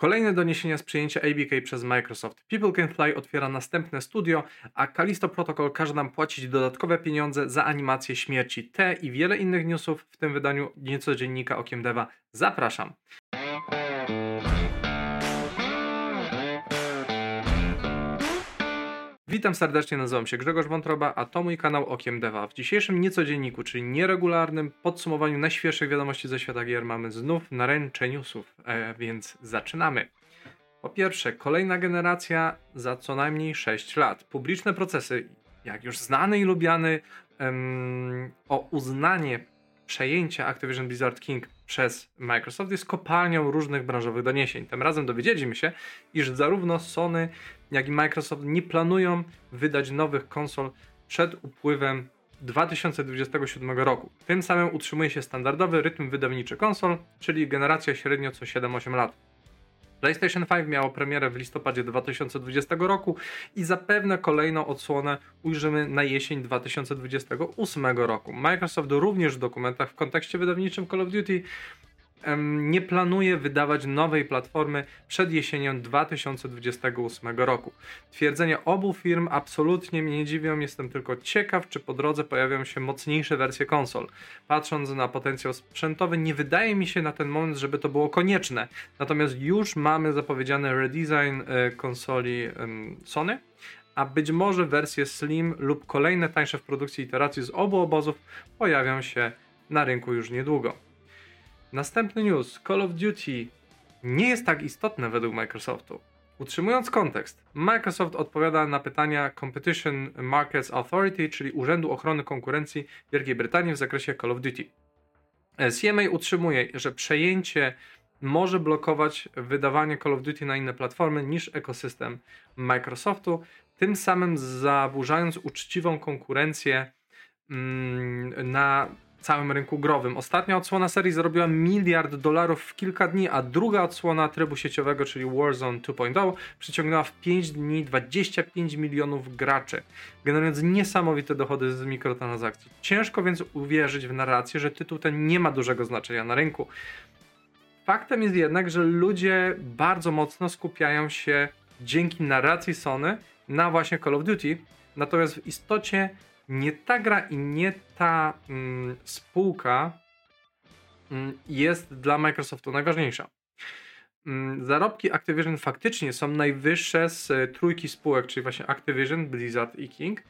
Kolejne doniesienia z przyjęcia ABK przez Microsoft. People Can Fly otwiera następne studio, a Callisto Protocol każe nam płacić dodatkowe pieniądze za animację śmierci. Te i wiele innych newsów w tym wydaniu nieco dziennika Okiem Deva. Zapraszam. Witam serdecznie, nazywam się Grzegorz Wątroba, a to mój kanał Okiem Deva. W dzisiejszym niecodzienniku, czyli nieregularnym podsumowaniu najświeższych wiadomości ze świata gier mamy znów naręcze newsów, e, więc zaczynamy. Po pierwsze, kolejna generacja za co najmniej 6 lat. Publiczne procesy, jak już znany i lubiany um, o uznanie przejęcia Activision Blizzard King przez Microsoft jest kopalnią różnych branżowych doniesień. Tym razem dowiedzieliśmy się, iż zarówno Sony, jak i Microsoft nie planują wydać nowych konsol przed upływem 2027 roku. Tym samym utrzymuje się standardowy rytm wydawniczy konsol, czyli generacja średnio co 7-8 lat. PlayStation 5 miało premierę w listopadzie 2020 roku i zapewne kolejną odsłonę ujrzymy na jesień 2028 roku. Microsoft również w dokumentach w kontekście wydawniczym Call of Duty nie planuje wydawać nowej platformy przed jesienią 2028 roku. Twierdzenia obu firm absolutnie mnie nie dziwią, jestem tylko ciekaw, czy po drodze pojawią się mocniejsze wersje konsol. Patrząc na potencjał sprzętowy, nie wydaje mi się na ten moment, żeby to było konieczne. Natomiast już mamy zapowiedziany redesign e, konsoli Sony, a być może wersje Slim lub kolejne tańsze w produkcji iteracje z obu obozów pojawią się na rynku już niedługo. Następny news. Call of Duty nie jest tak istotne według Microsoftu. Utrzymując kontekst, Microsoft odpowiada na pytania Competition Markets Authority, czyli Urzędu Ochrony Konkurencji Wielkiej Brytanii w zakresie Call of Duty. CMA utrzymuje, że przejęcie może blokować wydawanie Call of Duty na inne platformy niż ekosystem Microsoftu, tym samym zaburzając uczciwą konkurencję mm, na całym rynku growym. Ostatnia odsłona serii zarobiła miliard dolarów w kilka dni, a druga odsłona trybu sieciowego, czyli Warzone 2.0, przyciągnęła w 5 dni 25 milionów graczy, generując niesamowite dochody z mikrotransakcji. Ciężko więc uwierzyć w narrację, że tytuł ten nie ma dużego znaczenia na rynku. Faktem jest jednak, że ludzie bardzo mocno skupiają się dzięki narracji Sony na właśnie Call of Duty, natomiast w istocie nie ta gra i nie ta mm, spółka mm, jest dla Microsoftu najważniejsza. Mm, zarobki Activision faktycznie są najwyższe z e, trójki spółek, czyli właśnie Activision, Blizzard i King.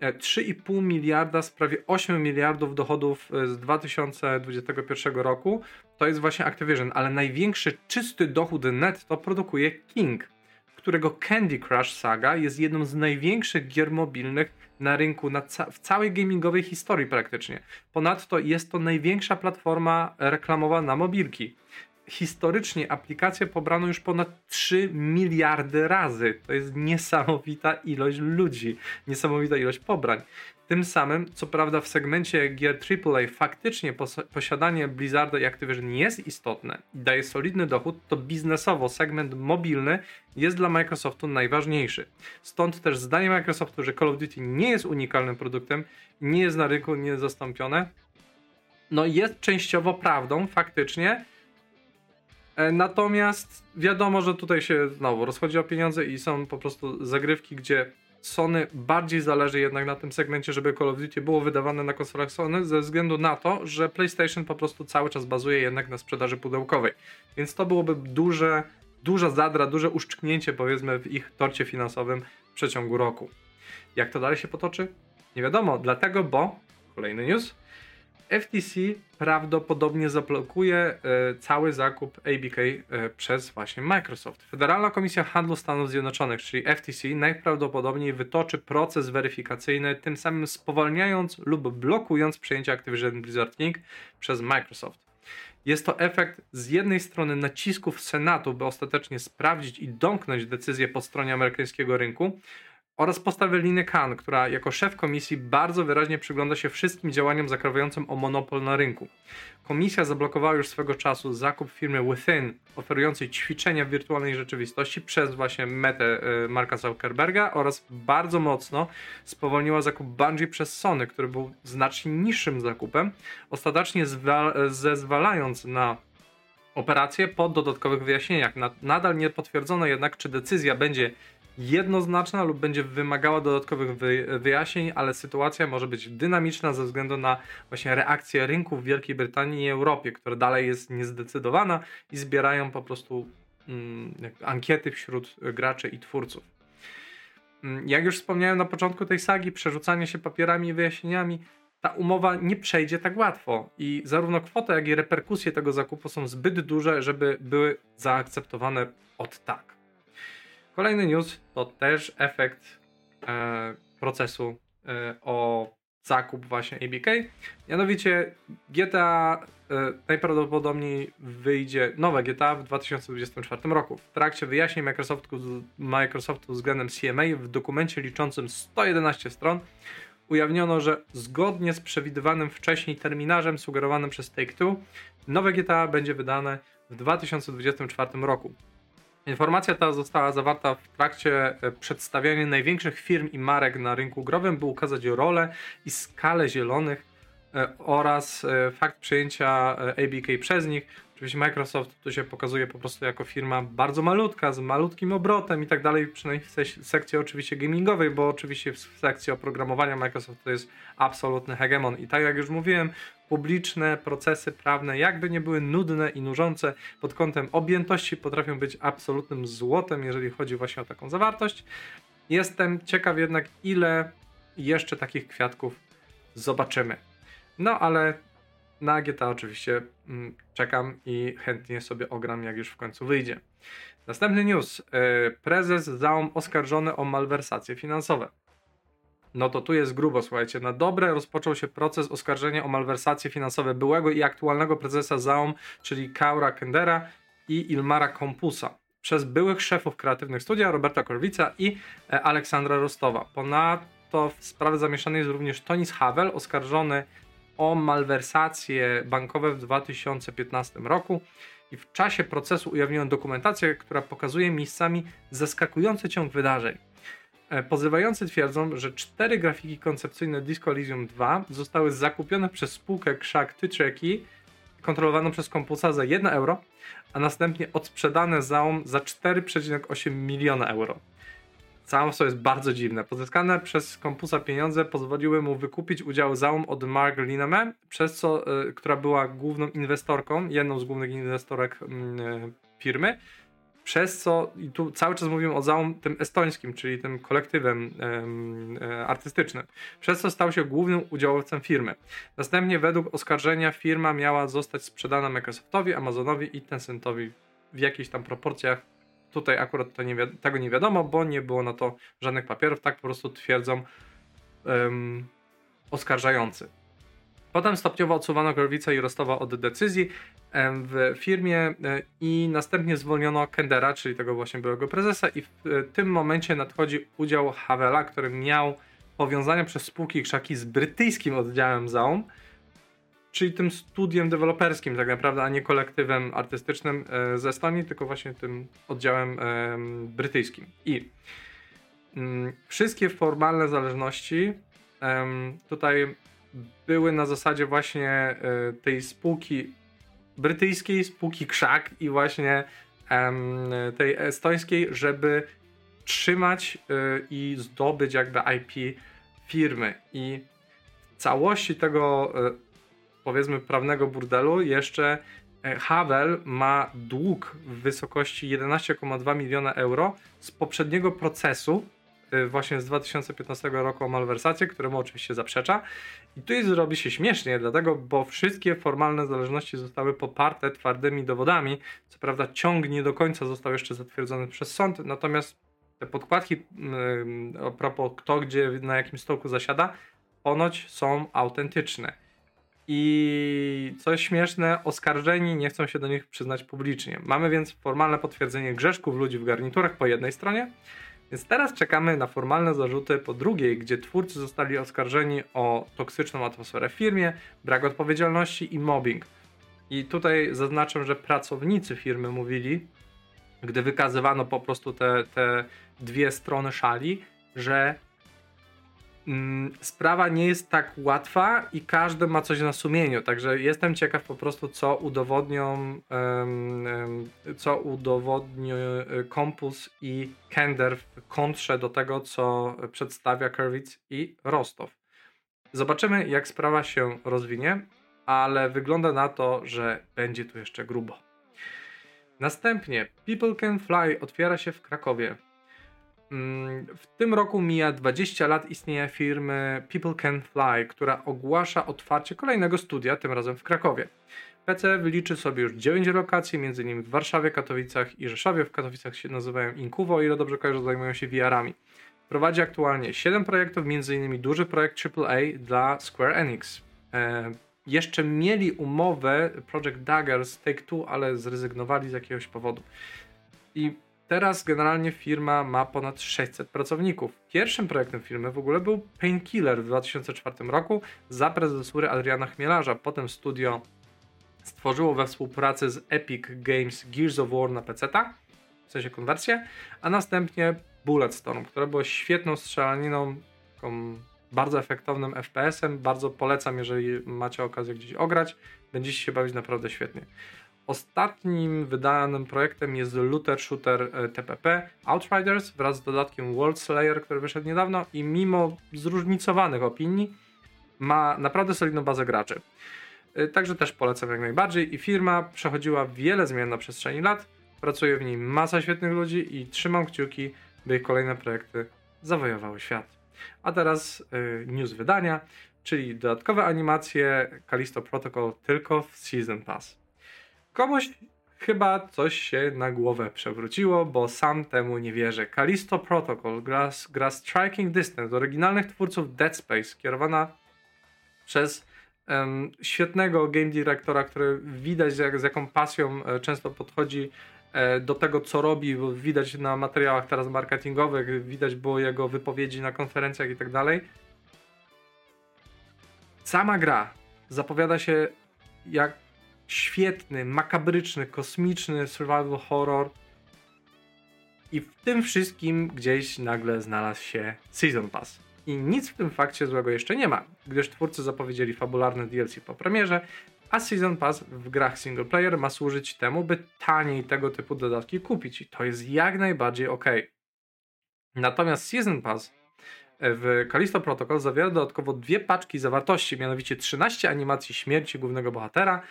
3,5 e, miliarda z prawie 8 miliardów dochodów e, z 2021 roku to jest właśnie Activision, ale największy czysty dochód netto produkuje King, którego Candy Crush Saga jest jedną z największych gier mobilnych na rynku na ca w całej gamingowej historii praktycznie. Ponadto jest to największa platforma reklamowa na mobilki. Historycznie aplikację pobrano już ponad 3 miliardy razy. To jest niesamowita ilość ludzi, niesamowita ilość pobrań. Tym samym, co prawda w segmencie gier AAA faktycznie posiadanie Blizzarda i Activision jest istotne i daje solidny dochód, to biznesowo segment mobilny jest dla Microsoftu najważniejszy. Stąd też zdanie Microsoftu, że Call of Duty nie jest unikalnym produktem, nie jest na rynku niezastąpione, no jest częściowo prawdą faktycznie, e, Natomiast wiadomo, że tutaj się znowu rozchodzi o pieniądze i są po prostu zagrywki, gdzie Sony bardziej zależy jednak na tym segmencie, żeby Call of Duty było wydawane na konsolach Sony, ze względu na to, że PlayStation po prostu cały czas bazuje jednak na sprzedaży pudełkowej. Więc to byłoby duże, duża zadra, duże uszczknięcie powiedzmy w ich torcie finansowym w przeciągu roku. Jak to dalej się potoczy? Nie wiadomo, dlatego, bo kolejny news FTC prawdopodobnie zablokuje e, cały zakup ABK e, przez właśnie Microsoft. Federalna Komisja Handlu Stanów Zjednoczonych, czyli FTC, najprawdopodobniej wytoczy proces weryfikacyjny, tym samym spowalniając lub blokując przejęcie Activision Blizzard King przez Microsoft. Jest to efekt z jednej strony nacisków Senatu, by ostatecznie sprawdzić i domknąć decyzję po stronie amerykańskiego rynku, oraz postawy Liny Khan, która jako szef komisji bardzo wyraźnie przygląda się wszystkim działaniom zakrawającym o monopol na rynku. Komisja zablokowała już swego czasu zakup firmy Within, oferującej ćwiczenia w wirtualnej rzeczywistości przez właśnie Metę y, Marka Zuckerberga oraz bardzo mocno spowolniła zakup Bungie przez Sony, który był znacznie niższym zakupem, ostatecznie zezwalając na operację po dodatkowych wyjaśnieniach. Nadal nie potwierdzono jednak, czy decyzja będzie jednoznaczna lub będzie wymagała dodatkowych wyjaśnień, ale sytuacja może być dynamiczna ze względu na właśnie reakcję rynku w Wielkiej Brytanii i Europie, która dalej jest niezdecydowana i zbierają po prostu mm, ankiety wśród graczy i twórców. Mm, jak już wspomniałem na początku tej sagi, przerzucanie się papierami i wyjaśnieniami, ta umowa nie przejdzie tak łatwo i zarówno kwota, jak i reperkusje tego zakupu są zbyt duże, żeby były zaakceptowane od tak. Kolejny news to też efekt e, procesu e, o zakup właśnie ABK. Mianowicie GTA e, najprawdopodobniej wyjdzie nowe GTA w 2024 roku. W trakcie wyjaśnień Microsoftu, Microsoftu względem CMA w dokumencie liczącym 111 stron ujawniono, że zgodnie z przewidywanym wcześniej terminarzem sugerowanym przez Take-Two, nowe GTA będzie wydane w 2024 roku. Informacja ta została zawarta w trakcie e, przedstawiania największych firm i marek na rynku growym, by ukazać rolę i skalę zielonych oraz e, fakt przyjęcia ABK przez nich. Oczywiście Microsoft tu się pokazuje po prostu jako firma bardzo malutka, z malutkim obrotem i tak dalej, przynajmniej w sekcji oczywiście gamingowej, bo oczywiście w sekcji oprogramowania Microsoft to jest absolutny hegemon. I tak jak już mówiłem, publiczne procesy prawne, jakby nie były nudne i nużące pod kątem objętości, potrafią być absolutnym złotem, jeżeli chodzi właśnie o taką zawartość. Jestem ciekaw jednak, ile jeszcze takich kwiatków zobaczymy. No ale na GTA oczywiście mm, czekam i chętnie sobie ogram, jak już w końcu wyjdzie. Następny news. E, prezes Zaum oskarżony o malwersacje finansowe. No to tu jest grubo, słuchajcie. Na dobre rozpoczął się proces oskarżenia o malwersacje finansowe byłego i aktualnego prezesa Zaum, czyli Kaura Kendera i Ilmara Kompusa przez byłych szefów kreatywnych studia Roberta Korwica i e, Aleksandra Rostowa. Ponadto w sprawie zamieszanej jest również Tonis Havel, oskarżony o malwersacje bankowe w 2015 roku. I w czasie procesu ujawniono dokumentację, która pokazuje miejscami zaskakujący ciąg wydarzeń. E, pozywający twierdzą, że cztery grafiki koncepcyjne Disco Elysium 2 zostały zakupione przez spółkę Krzak Tyczeki kontrolowaną przez Kompusa za 1 euro, a następnie odsprzedane za 4,8 miliona euro. Samo jest bardzo dziwne. Pozyskane przez Kompusa pieniądze pozwoliły mu wykupić udział Zaum od Mark Linneman, przez co, y, która była główną inwestorką, jedną z głównych inwestorek y, firmy, przez co, i tu cały czas mówimy o Zaum tym estońskim, czyli tym kolektywem y, artystycznym, przez co stał się głównym udziałowcem firmy. Następnie według oskarżenia firma miała zostać sprzedana Microsoftowi, Amazonowi i Tencentowi w jakichś tam proporcjach Tutaj akurat to nie tego nie wiadomo, bo nie było na to żadnych papierów, tak po prostu twierdzą um, oskarżający. Potem stopniowo odsuwano Gorwica i Rostowa od decyzji w firmie e, i następnie zwolniono Kendera, czyli tego właśnie byłego prezesa i w e, tym momencie nadchodzi udział Havela, który miał powiązania przez spółki krzaki z brytyjskim oddziałem Zaum, czyli tym studiem deweloperskim tak naprawdę, a nie kolektywem artystycznym e, ze Estonii, tylko właśnie tym oddziałem brytyjskim. I mm, wszystkie formalne zależności tutaj były na zasadzie właśnie e, tej spółki brytyjskiej, spółki Krzak i właśnie tej estońskiej, żeby trzymać e, i zdobyć jakby IP firmy i całości tego powiedzmy prawnego burdelu jeszcze e, Havel ma dług w wysokości 11,2 miliona euro z poprzedniego procesu, e, właśnie z 2015 roku o malwersację, któremu oczywiście zaprzecza. I tu zrobi się śmiesznie, dlatego, bo wszystkie formalne zależności zostały poparte twardymi dowodami. Co prawda ciąg nie do końca został jeszcze zatwierdzony przez sąd, natomiast te podkładki yy, a propos kto gdzie, na jakim stołku zasiada, ponoć są autentyczne. I co śmieszne, oskarżeni nie chcą się do nich przyznać publicznie. Mamy więc formalne potwierdzenie grzeszków ludzi w garniturach po jednej stronie, więc teraz czekamy na formalne zarzuty po drugiej, gdzie twórcy zostali oskarżeni o toksyczną atmosferę w firmie, brak odpowiedzialności i mobbing. I tutaj zaznaczam, że pracownicy firmy mówili, gdy wykazywano po prostu te, te dwie strony szali, że sprawa nie jest tak łatwa i każdy ma coś na sumieniu, także jestem ciekaw po prostu, co udowodnią, co udowodni Kompus e, i Kender w kontrze do tego, co przedstawia Kerwitz i Rostow. Zobaczymy, jak sprawa się rozwinie, ale wygląda na to, że będzie tu jeszcze grubo. Następnie People Can Fly otwiera się w Krakowie. Mm, w tym roku mija 20 lat istnienia firmy People Can Fly, która ogłasza otwarcie kolejnego studia, tym razem w Krakowie. PC wyliczy sobie już 9 lokacji, m.in. w Warszawie, Katowicach i Rzeszowie. W Katowicach się nazywają Inkuwo, o ile dobrze kojarzę, zajmują się VR-ami. Prowadzi aktualnie 7 projektów, m.in. duży projekt AAA dla Square Enix. E, jeszcze mieli umowę Project Dagger Take-Two, ale zrezygnowali z jakiegoś powodu. I teraz generalnie firma ma ponad 600 pracowników. Pierwszym projektem firmy w ogóle był Painkiller w 2004 roku za prezesury Adriana Chmielarza. Potem studio stworzyło we współpracy z Epic Games Gears of War na PC, w sensie konwersję, a następnie Bulletstorm, która była świetną strzelaniną, taką bardzo efektownym FPS-em. Bardzo polecam, jeżeli macie okazję gdzieś ograć. Będziecie się bawić naprawdę świetnie. Ostatnim wydanym projektem jest looter shooter e, TPP Outriders wraz z dodatkiem World Slayer, który wyszedł niedawno i mimo zróżnicowanych opinii ma naprawdę solidną bazę graczy. E, także też polecam jak najbardziej i firma przechodziła wiele zmian na przestrzeni lat. Pracuje w niej masa świetnych ludzi i trzymam kciuki, by ich kolejne projekty zawojowały świat. A teraz y, news wydania, czyli dodatkowe animacje Callisto Protocol tylko w Season Pass. Komuś chyba coś się na głowę przewróciło, bo sam temu nie wierzę. Callisto Protocol gra, gra Striking Distance oryginalnych twórców Dead Space, kierowana przez um, świetnego game directora, który widać jak, z jaką pasją e, często podchodzi E, do tego, co robi, bo widać na materiałach teraz marketingowych, widać było jego wypowiedzi na konferencjach i tak dalej. Sama gra zapowiada się jak świetny, makabryczny, kosmiczny survival horror. I w tym wszystkim gdzieś nagle znalazł się Season Pass. I nic w tym fakcie złego jeszcze nie ma, gdyż twórcy zapowiedzieli fabularne DLC po premierze, a Season Pass w grach single player ma służyć temu, by taniej tego typu dodatki kupić i to jest jak najbardziej ok. Natomiast Season Pass w Callisto Protocol zawiera dodatkowo dwie paczki zawartości, mianowicie 13 animacji śmierci głównego bohatera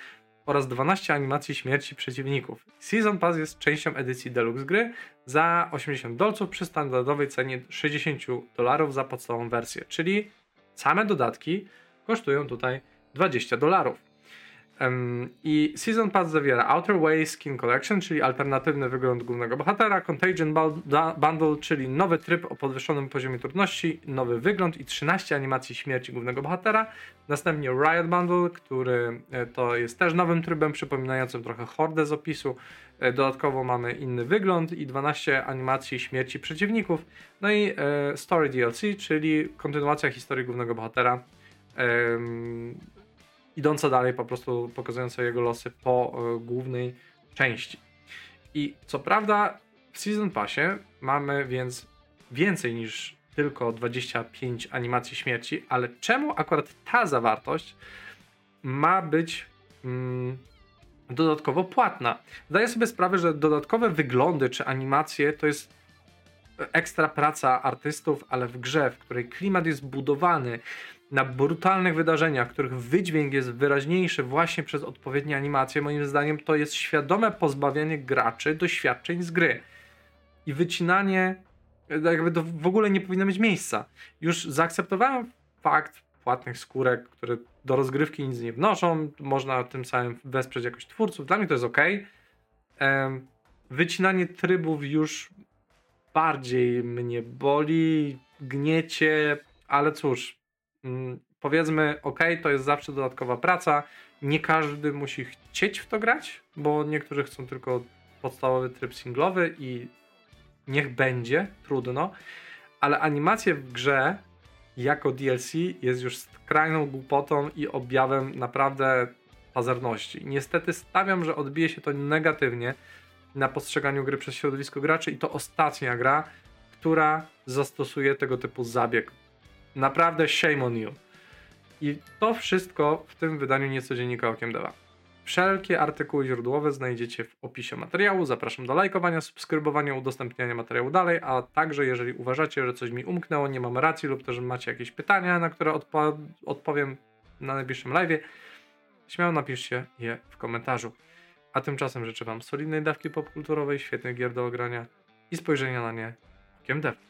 oraz 12 animacji śmierci przeciwników. Season Pass jest częścią edycji Deluxe gry za 80 dolców przy standardowej cenie 60 dolarów za podstawową wersję, czyli same dodatki kosztują tutaj 20 dolarów. I Season Pass zawiera Outer Way Skin Collection, czyli alternatywny wygląd głównego bohatera, Contagion Bundle, czyli nowy tryb o podwyższonym poziomie trudności, nowy wygląd i 13 animacji śmierci głównego bohatera. Następnie Riot Bundle, który e, to jest też nowym trybem przypominającym trochę hordę z opisu. E, dodatkowo mamy inny wygląd i 12 animacji śmierci przeciwników. No i e, Story DLC, czyli kontynuacja historii głównego bohatera idąca dalej, po prostu pokazująca jego losy po y, głównej części. I co prawda w Season Passie mamy więc więcej niż tylko 25 animacji śmierci, ale czemu akurat ta zawartość ma być mm, dodatkowo płatna? Zdaję sobie sprawę, że dodatkowe wyglądy czy animacje to jest ekstra praca artystów, ale w grze, w której klimat jest budowany, na brutalnych wydarzeniach, których wydźwięk jest wyraźniejszy właśnie przez odpowiednie animacje, moim zdaniem to jest świadome pozbawianie graczy doświadczeń z gry. I wycinanie jakby to w ogóle nie powinno mieć miejsca. Już zaakceptowałem fakt płatnych skórek, które do rozgrywki nic nie wnoszą, można tym samym wesprzeć jakoś twórców, dla mnie to jest ok. Wycinanie trybów już bardziej mnie boli, gniecie, ale cóż, powiedzmy, ok, to jest zawsze dodatkowa praca. Nie każdy musi chcieć w to grać, bo niektórzy chcą tylko podstawowy tryb singlowy i niech będzie, trudno. Ale animacje w grze jako DLC jest już skrajną głupotą i objawem naprawdę pazerności. Niestety stawiam, że odbije się to negatywnie na postrzeganiu gry przez środowisko graczy i to ostatnia gra, która zastosuje tego typu zabieg Naprawdę shame on you. I to wszystko w tym wydaniu niecodziennika Okiem Deva. Wszelkie artykuły źródłowe znajdziecie w opisie materiału. Zapraszam do lajkowania, subskrybowania, udostępniania materiału dalej, a także jeżeli uważacie, że coś mi umknęło, nie mam racji lub też macie jakieś pytania, na które odpo odpowiem na najbliższym live, śmiało napiszcie je w komentarzu. A tymczasem życzę Wam solidnej dawki popkulturowej, świetnych gier do ogrania i spojrzenia na nie okiem dev.